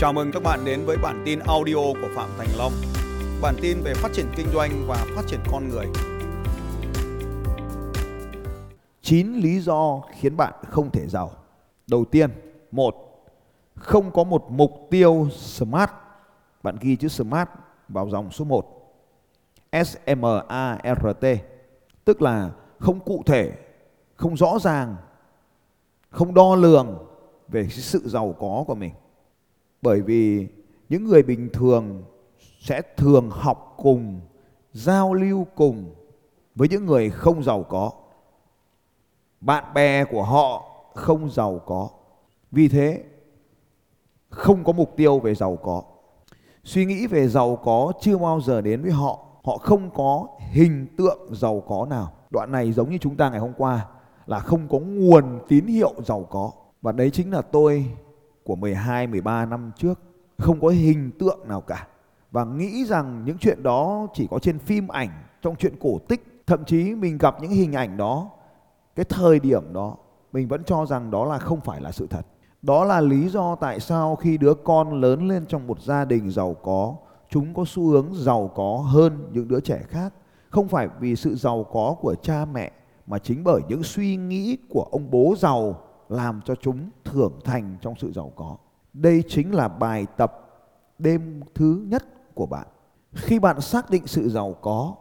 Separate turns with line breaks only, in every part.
Chào mừng các bạn đến với bản tin audio của Phạm Thành Long. Bản tin về phát triển kinh doanh và phát triển con người.
9 lý do khiến bạn không thể giàu. Đầu tiên, một Không có một mục tiêu SMART. Bạn ghi chữ SMART vào dòng số 1. S M A R T. Tức là không cụ thể, không rõ ràng, không đo lường về sự giàu có của mình. Bởi vì những người bình thường sẽ thường học cùng, giao lưu cùng với những người không giàu có. Bạn bè của họ không giàu có. Vì thế không có mục tiêu về giàu có. Suy nghĩ về giàu có chưa bao giờ đến với họ. Họ không có hình tượng giàu có nào. Đoạn này giống như chúng ta ngày hôm qua là không có nguồn tín hiệu giàu có. Và đấy chính là tôi của 12, 13 năm trước. Không có hình tượng nào cả. Và nghĩ rằng những chuyện đó chỉ có trên phim ảnh, trong chuyện cổ tích. Thậm chí mình gặp những hình ảnh đó, cái thời điểm đó, mình vẫn cho rằng đó là không phải là sự thật. Đó là lý do tại sao khi đứa con lớn lên trong một gia đình giàu có, chúng có xu hướng giàu có hơn những đứa trẻ khác. Không phải vì sự giàu có của cha mẹ mà chính bởi những suy nghĩ của ông bố giàu làm cho chúng thưởng thành trong sự giàu có. Đây chính là bài tập đêm thứ nhất của bạn. Khi bạn xác định sự giàu có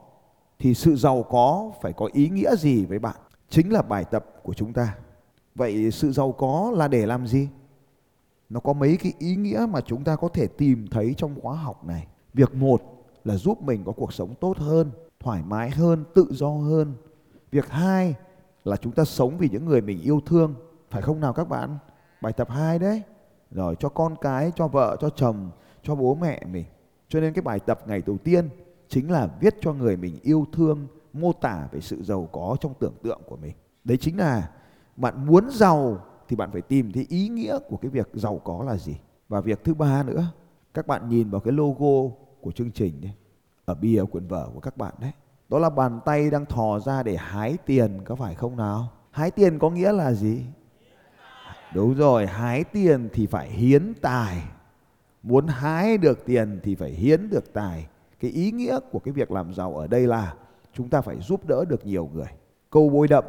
thì sự giàu có phải có ý nghĩa gì với bạn? Chính là bài tập của chúng ta. Vậy sự giàu có là để làm gì? Nó có mấy cái ý nghĩa mà chúng ta có thể tìm thấy trong khóa học này. Việc một là giúp mình có cuộc sống tốt hơn, thoải mái hơn, tự do hơn. Việc hai là chúng ta sống vì những người mình yêu thương, phải không nào các bạn? Bài tập 2 đấy. Rồi cho con cái, cho vợ, cho chồng, cho bố mẹ mình. Cho nên cái bài tập ngày đầu tiên chính là viết cho người mình yêu thương mô tả về sự giàu có trong tưởng tượng của mình. Đấy chính là bạn muốn giàu thì bạn phải tìm thấy ý nghĩa của cái việc giàu có là gì. Và việc thứ ba nữa, các bạn nhìn vào cái logo của chương trình đấy, ở bìa quyển vở của các bạn đấy. Đó là bàn tay đang thò ra để hái tiền có phải không nào? Hái tiền có nghĩa là gì? Đúng rồi, hái tiền thì phải hiến tài. Muốn hái được tiền thì phải hiến được tài. Cái ý nghĩa của cái việc làm giàu ở đây là chúng ta phải giúp đỡ được nhiều người. Câu bôi đậm,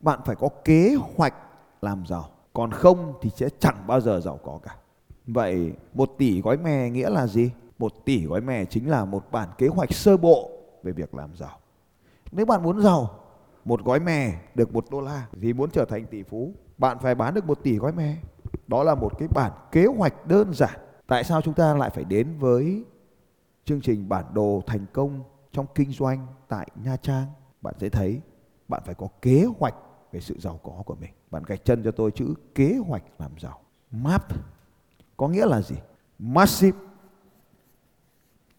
bạn phải có kế hoạch làm giàu. Còn không thì sẽ chẳng bao giờ giàu có cả. Vậy một tỷ gói mè nghĩa là gì? Một tỷ gói mè chính là một bản kế hoạch sơ bộ về việc làm giàu. Nếu bạn muốn giàu, một gói mè được một đô la thì muốn trở thành tỷ phú, bạn phải bán được một tỷ gói me Đó là một cái bản kế hoạch đơn giản. Tại sao chúng ta lại phải đến với chương trình bản đồ thành công trong kinh doanh tại Nha Trang? Bạn sẽ thấy bạn phải có kế hoạch về sự giàu có của mình. Bạn gạch chân cho tôi chữ kế hoạch làm giàu. Map có nghĩa là gì? Massive,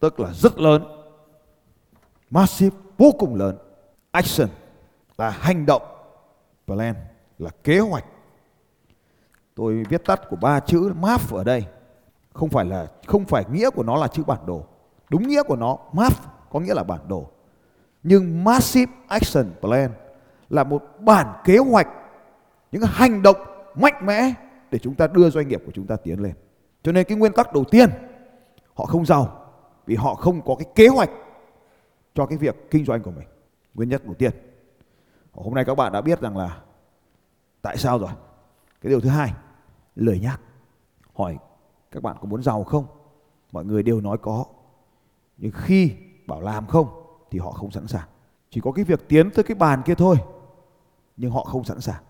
tức là rất lớn. Massive, vô cùng lớn. Action là hành động. Plan là kế hoạch. Tôi viết tắt của ba chữ map ở đây. Không phải là, không phải nghĩa của nó là chữ bản đồ. Đúng nghĩa của nó, map, có nghĩa là bản đồ. Nhưng massive action plan là một bản kế hoạch, những hành động mạnh mẽ để chúng ta đưa doanh nghiệp của chúng ta tiến lên. Cho nên cái nguyên tắc đầu tiên, họ không giàu vì họ không có cái kế hoạch cho cái việc kinh doanh của mình. Nguyên nhân đầu tiên. Hôm nay các bạn đã biết rằng là tại sao rồi. Cái điều thứ hai, lười nhác. Hỏi các bạn có muốn giàu không? Mọi người đều nói có. Nhưng khi bảo làm không thì họ không sẵn sàng. Chỉ có cái việc tiến tới cái bàn kia thôi. Nhưng họ không sẵn sàng.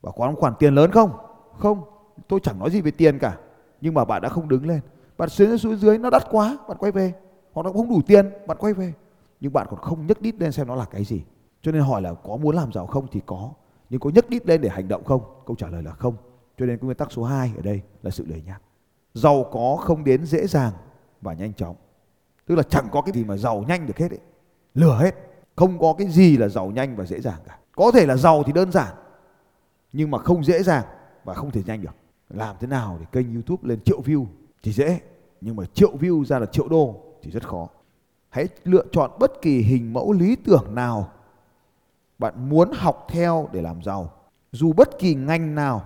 Và có khoản tiền lớn không? Không. Tôi chẳng nói gì về tiền cả. Nhưng mà bạn đã không đứng lên. Bạn xuống xuống dưới nó đắt quá, bạn quay về. Hoặc nó không đủ tiền, bạn quay về. Nhưng bạn còn không nhấc đít lên xem nó là cái gì. Cho nên hỏi là có muốn làm giàu không thì có. Nhưng có nhấc đít lên để hành động không? Câu trả lời là không. Cho nên cái nguyên tắc số 2 ở đây là sự lười nhác. Giàu có không đến dễ dàng và nhanh chóng. Tức là chẳng có cái gì mà giàu nhanh được hết ấy. Lừa hết. Không có cái gì là giàu nhanh và dễ dàng cả. Có thể là giàu thì đơn giản. Nhưng mà không dễ dàng và không thể nhanh được. Làm thế nào để kênh youtube lên triệu view thì dễ. Nhưng mà triệu view ra là triệu đô thì rất khó. Hãy lựa chọn bất kỳ hình mẫu lý tưởng nào bạn muốn học theo để làm giàu. Dù bất kỳ ngành nào,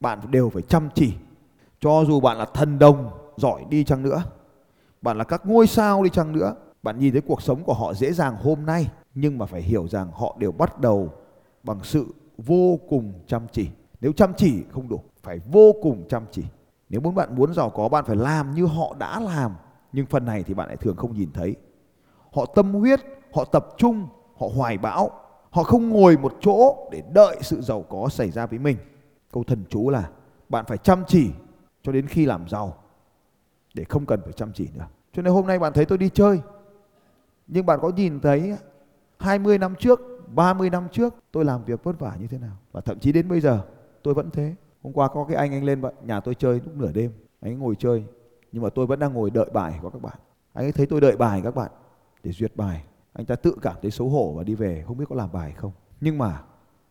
bạn đều phải chăm chỉ. cho dù bạn là thần đồng, giỏi đi chăng nữa, bạn là các ngôi sao đi chăng nữa, bạn nhìn thấy cuộc sống của họ dễ dàng hôm nay, nhưng mà phải hiểu rằng họ đều bắt đầu bằng sự vô cùng chăm chỉ. Nếu chăm chỉ không đủ, phải vô cùng chăm chỉ. Nếu muốn bạn muốn giàu có, bạn phải làm như họ đã làm. Nhưng phần này thì bạn lại thường không nhìn thấy. Họ tâm huyết, họ tập trung, họ hoài bão họ không ngồi một chỗ để đợi sự giàu có xảy ra với mình. Câu thần chú là, bạn phải chăm chỉ cho đến khi làm giàu, để không cần phải chăm chỉ nữa. Cho nên hôm nay bạn thấy tôi đi chơi, nhưng bạn có nhìn thấy 20 năm trước 30 năm trước tôi làm việc vất vả như thế nào? Và thậm chí đến bây giờ tôi vẫn thế. Hôm qua có cái anh anh lên nhà tôi chơi lúc nửa đêm. Anh ấy ngồi chơi, nhưng mà tôi vẫn đang ngồi đợi bài của các bạn. Anh ấy thấy tôi đợi bài các bạn để duyệt bài anh ta tự cảm thấy xấu hổ và đi về, không biết có làm bài không. Nhưng mà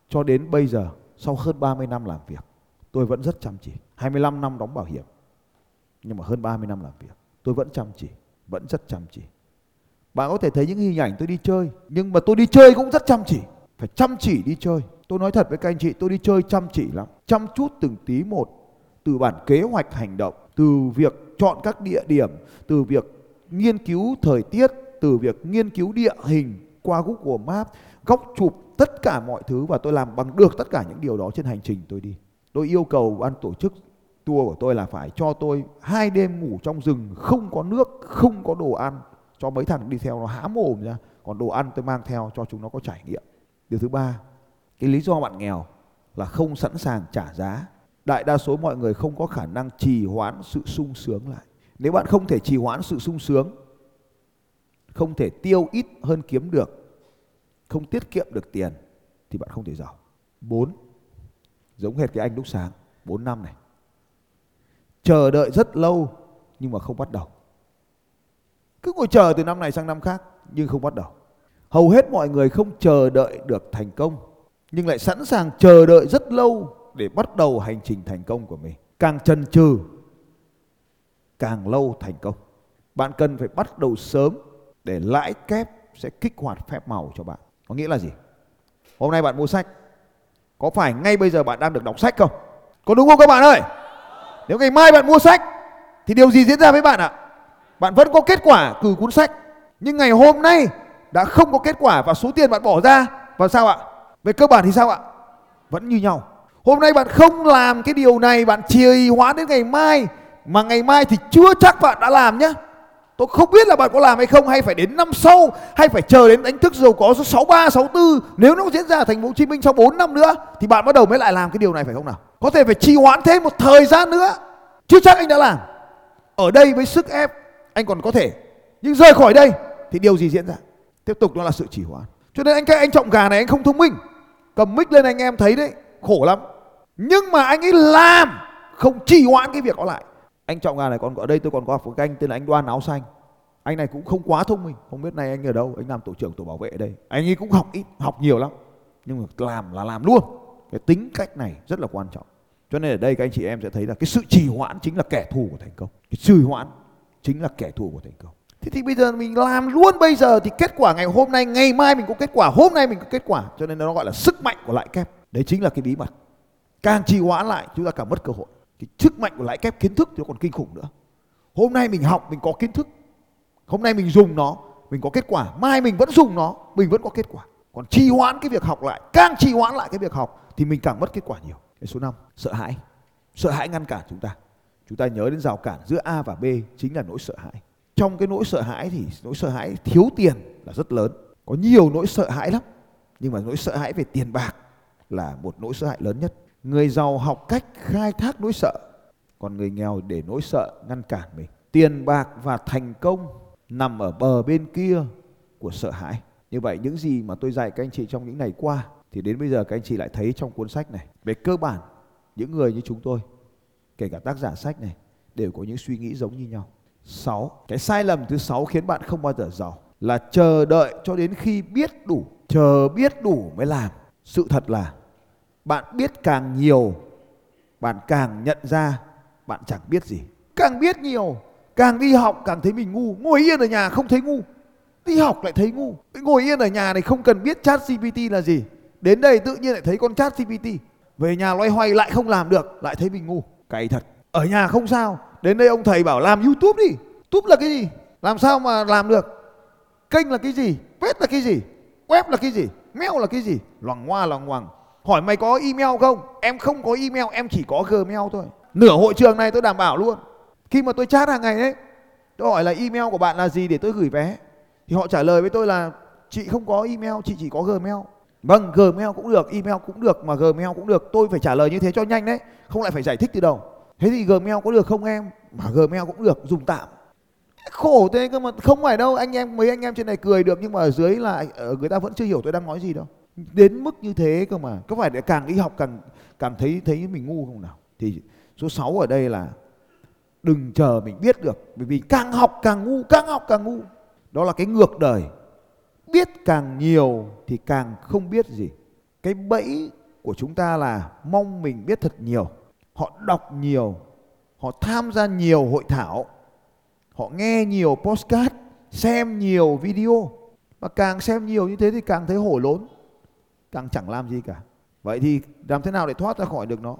cho đến bây giờ, sau hơn 30 năm làm việc, tôi vẫn rất chăm chỉ. 25 năm đóng bảo hiểm, nhưng mà hơn 30 năm làm việc, tôi vẫn chăm chỉ, vẫn rất chăm chỉ. Bạn có thể thấy những hình ảnh tôi đi chơi, nhưng mà tôi đi chơi cũng rất chăm chỉ. Phải chăm chỉ đi chơi. Tôi nói thật với các anh chị, tôi đi chơi chăm chỉ lắm. Chăm chút từng tí một, từ bản kế hoạch hành động, từ việc chọn các địa điểm, từ việc nghiên cứu thời tiết từ việc nghiên cứu địa hình qua Google Maps góc chụp tất cả mọi thứ và tôi làm bằng được tất cả những điều đó trên hành trình tôi đi. Tôi yêu cầu ban tổ chức tour của tôi là phải cho tôi hai đêm ngủ trong rừng, không có nước, không có đồ ăn, cho mấy thằng đi theo nó há mồm ra, còn đồ ăn tôi mang theo cho chúng nó có trải nghiệm. Điều thứ ba, cái lý do bạn nghèo là không sẵn sàng trả giá. Đại đa số mọi người không có khả năng trì hoãn sự sung sướng lại. Nếu bạn không thể trì hoãn sự sung sướng không thể tiêu ít hơn kiếm được, không tiết kiệm được tiền, thì bạn không thể giàu. Bốn, giống hệt cái anh lúc sáng, bốn năm này. Chờ đợi rất lâu nhưng mà không bắt đầu. Cứ ngồi chờ từ năm này sang năm khác nhưng không bắt đầu. Hầu hết mọi người không chờ đợi được thành công, nhưng lại sẵn sàng chờ đợi rất lâu để bắt đầu hành trình thành công của mình. Càng chần chừ, càng lâu thành công. Bạn cần phải bắt đầu sớm để lãi kép sẽ kích hoạt phép màu cho bạn. Có nghĩa là gì? Hôm nay bạn mua sách, có phải ngay bây giờ bạn đang được đọc sách không? Có đúng không các bạn ơi? Nếu ngày mai bạn mua sách, thì điều gì diễn ra với bạn ạ? Bạn vẫn có kết quả từ cuốn sách. Nhưng ngày hôm nay đã không có kết quả và số tiền bạn bỏ ra, và sao ạ? Về cơ bản thì sao ạ? Vẫn như nhau. Hôm nay bạn không làm cái điều này, bạn trì hoãn đến ngày mai, mà ngày mai thì chưa chắc bạn đã làm nhé Tôi không biết là bạn có làm hay không hay phải đến năm sau hay phải chờ đến đánh thức giàu có số 63, 64 nếu nó diễn ra ở thành phố Hồ Chí Minh sau 4 năm nữa thì bạn bắt đầu mới lại làm cái điều này phải không nào? Có thể phải trì hoãn thêm một thời gian nữa. Chưa chắc anh đã làm. Ở đây với sức ép anh còn có thể nhưng rời khỏi đây thì điều gì diễn ra? Tiếp tục nó là sự trì hoãn. Cho nên anh cái anh trọng gà này anh không thông minh. Cầm mic lên anh em thấy đấy, khổ lắm. Nhưng mà anh ấy làm không trì hoãn cái việc đó lại anh trọng gà này còn ở đây, tôi còn có một anh, tên là anh đoan áo xanh. Anh này cũng không quá thông minh. Không biết nay anh ở đâu, anh làm tổ trưởng, tổ bảo vệ ở đây. Anh ấy cũng học ít, học nhiều lắm. Nhưng mà làm là làm luôn. Cái tính cách này rất là quan trọng. Cho nên ở đây các anh chị em sẽ thấy là cái sự trì hoãn chính là kẻ thù của thành công. Cái trì hoãn chính là kẻ thù của thành công. Thế thì bây giờ mình làm luôn bây giờ thì kết quả ngày hôm nay, ngày mai mình có kết quả, hôm nay mình có kết quả. Cho nên nó gọi là sức mạnh của lại kép. Đấy chính là cái bí mật. Càng trì hoãn lại, chúng ta càng mất cơ hội cái sức mạnh của lãi kép kiến thức thì nó còn kinh khủng nữa. Hôm nay mình học, mình có kiến thức. Hôm nay mình dùng nó, mình có kết quả. Mai mình vẫn dùng nó, mình vẫn có kết quả. Còn trì hoãn cái việc học lại, càng trì hoãn lại cái việc học thì mình càng mất kết quả nhiều. Cái số 5 sợ hãi. Sợ hãi ngăn cản chúng ta. Chúng ta nhớ đến rào cản giữa A và B chính là nỗi sợ hãi. Trong cái nỗi sợ hãi thì nỗi sợ hãi thiếu tiền là rất lớn. Có nhiều nỗi sợ hãi lắm, nhưng mà nỗi sợ hãi về tiền bạc là một nỗi sợ hãi lớn nhất. Người giàu học cách khai thác nỗi sợ, còn người nghèo để nỗi sợ ngăn cản mình. Tiền bạc và thành công nằm ở bờ bên kia của sợ hãi. Như vậy những gì mà tôi dạy các anh chị trong những ngày qua thì đến bây giờ các anh chị lại thấy trong cuốn sách này. Về cơ bản, những người như chúng tôi, kể cả tác giả sách này, đều có những suy nghĩ giống như nhau. 6. Cái sai lầm thứ sáu khiến bạn không bao giờ giàu là chờ đợi cho đến khi biết đủ, chờ biết đủ mới làm. Sự thật là bạn biết càng nhiều, bạn càng nhận ra bạn chẳng biết gì. Càng biết nhiều, càng đi học càng thấy mình ngu. Ngồi yên ở nhà không thấy ngu. Đi học lại thấy ngu. Ngồi yên ở nhà này không cần biết chat gpt là gì. Đến đây tự nhiên lại thấy con chat gpt về nhà loay hoay lại không làm được, lại thấy mình ngu. Cày thật. Ở nhà không sao. Đến đây ông thầy bảo làm youtube đi. Youtube là cái gì? Làm sao mà làm được? Kênh là cái gì? Web là cái gì? Web là cái gì? Mail là cái gì? Loằng hoa loằng ngoằng hỏi mày có email không? Em không có email, em chỉ có gmail thôi. Nửa hội trường này tôi đảm bảo luôn. Khi mà tôi chat hàng ngày đấy tôi hỏi là email của bạn là gì để tôi gửi vé. Thì họ trả lời với tôi là, chị không có email, chị chỉ có gmail. Vâng gmail cũng được, email cũng được, mà gmail cũng được. Tôi phải trả lời như thế cho nhanh đấy, không lại phải giải thích từ đầu. Thế thì gmail có được không em? Mà gmail cũng được, dùng tạm. Khổ thế cơ mà, không phải đâu, anh em, mấy anh em trên này cười được, nhưng mà ở dưới là ờ, người ta vẫn chưa hiểu tôi đang nói gì đâu đến mức như thế cơ mà. Có phải để càng đi học càng càng thấy thấy mình ngu không nào? Thì số 6 ở đây là đừng chờ mình biết được. Bởi vì càng học càng ngu, càng học càng ngu. Đó là cái ngược đời. Biết càng nhiều thì càng không biết gì. Cái bẫy của chúng ta là mong mình biết thật nhiều. Họ đọc nhiều, họ tham gia nhiều hội thảo, họ nghe nhiều postcard xem nhiều video. Và càng xem nhiều như thế thì càng thấy hổ lốn càng chẳng làm gì cả. Vậy thì làm thế nào để thoát ra khỏi được nó?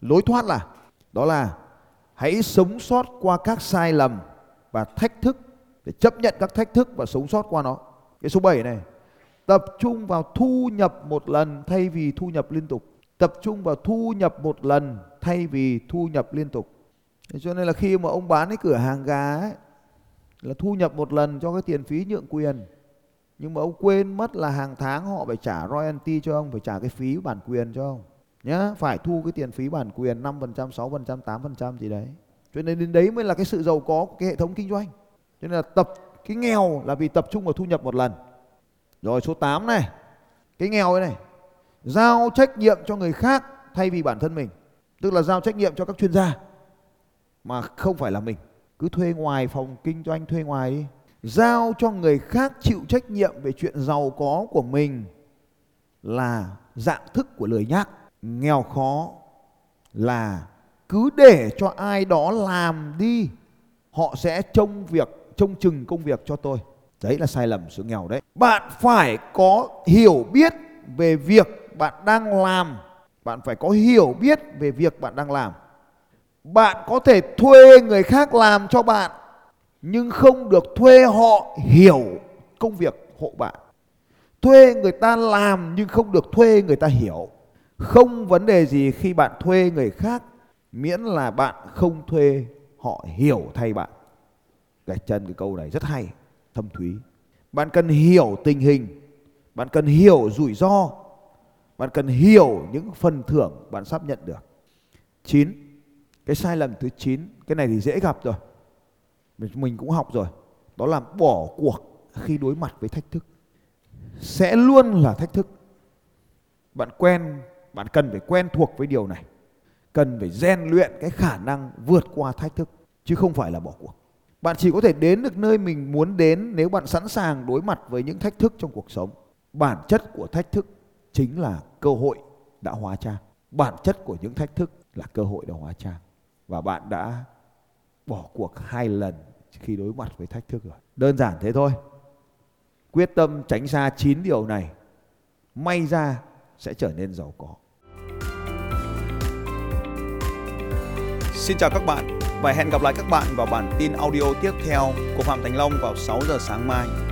Lối thoát là, đó là hãy sống sót qua các sai lầm và thách thức, để chấp nhận các thách thức và sống sót qua nó. Cái số 7 này, tập trung vào thu nhập một lần thay vì thu nhập liên tục. Tập trung vào thu nhập một lần thay vì thu nhập liên tục. Thế cho nên là khi mà ông bán cái cửa hàng gà ấy, là thu nhập một lần cho cái tiền phí nhượng quyền nhưng mà ông quên mất là hàng tháng họ phải trả royalty cho ông phải trả cái phí bản quyền cho ông nhá phải thu cái tiền phí bản quyền 5%, 6%, 8% gì đấy. Cho nên đến đấy mới là cái sự giàu có của cái hệ thống kinh doanh. Cho nên là tập cái nghèo là vì tập trung vào thu nhập một lần. Rồi số 8 này. Cái nghèo ấy này. Giao trách nhiệm cho người khác thay vì bản thân mình. Tức là giao trách nhiệm cho các chuyên gia mà không phải là mình. Cứ thuê ngoài phòng kinh doanh thuê ngoài đi. Giao cho người khác chịu trách nhiệm về chuyện giàu có của mình là dạng thức của lời nhắc nghèo khó là cứ để cho ai đó làm đi, họ sẽ trông việc, trông chừng công việc cho tôi. Đấy là sai lầm sự nghèo đấy. Bạn phải có hiểu biết về việc bạn đang làm. Bạn phải có hiểu biết về việc bạn đang làm. Bạn có thể thuê người khác làm cho bạn nhưng không được thuê họ hiểu công việc hộ bạn. Thuê người ta làm nhưng không được thuê người ta hiểu. Không vấn đề gì khi bạn thuê người khác, miễn là bạn không thuê họ hiểu thay bạn. Gạch chân cái câu này rất hay, thâm thúy. Bạn cần hiểu tình hình, bạn cần hiểu rủi ro, bạn cần hiểu những phần thưởng bạn sắp nhận được. Chín, cái sai lầm thứ 9 cái này thì dễ gặp rồi mình cũng học rồi. Đó là bỏ cuộc khi đối mặt với thách thức. Sẽ luôn là thách thức. Bạn quen, bạn cần phải quen thuộc với điều này. Cần phải rèn luyện cái khả năng vượt qua thách thức, chứ không phải là bỏ cuộc. Bạn chỉ có thể đến được nơi mình muốn đến nếu bạn sẵn sàng đối mặt với những thách thức trong cuộc sống. Bản chất của thách thức chính là cơ hội đã hóa trang. Bản chất của những thách thức là cơ hội đã hóa trang. Và bạn đã bỏ cuộc hai lần khi đối mặt với thách thức rồi. Đơn giản thế thôi. Quyết tâm tránh xa 9 điều này, may ra sẽ trở nên giàu có.
Xin chào các bạn và hẹn gặp lại các bạn vào bản tin audio tiếp theo của Phạm Thành Long vào 6 giờ sáng mai.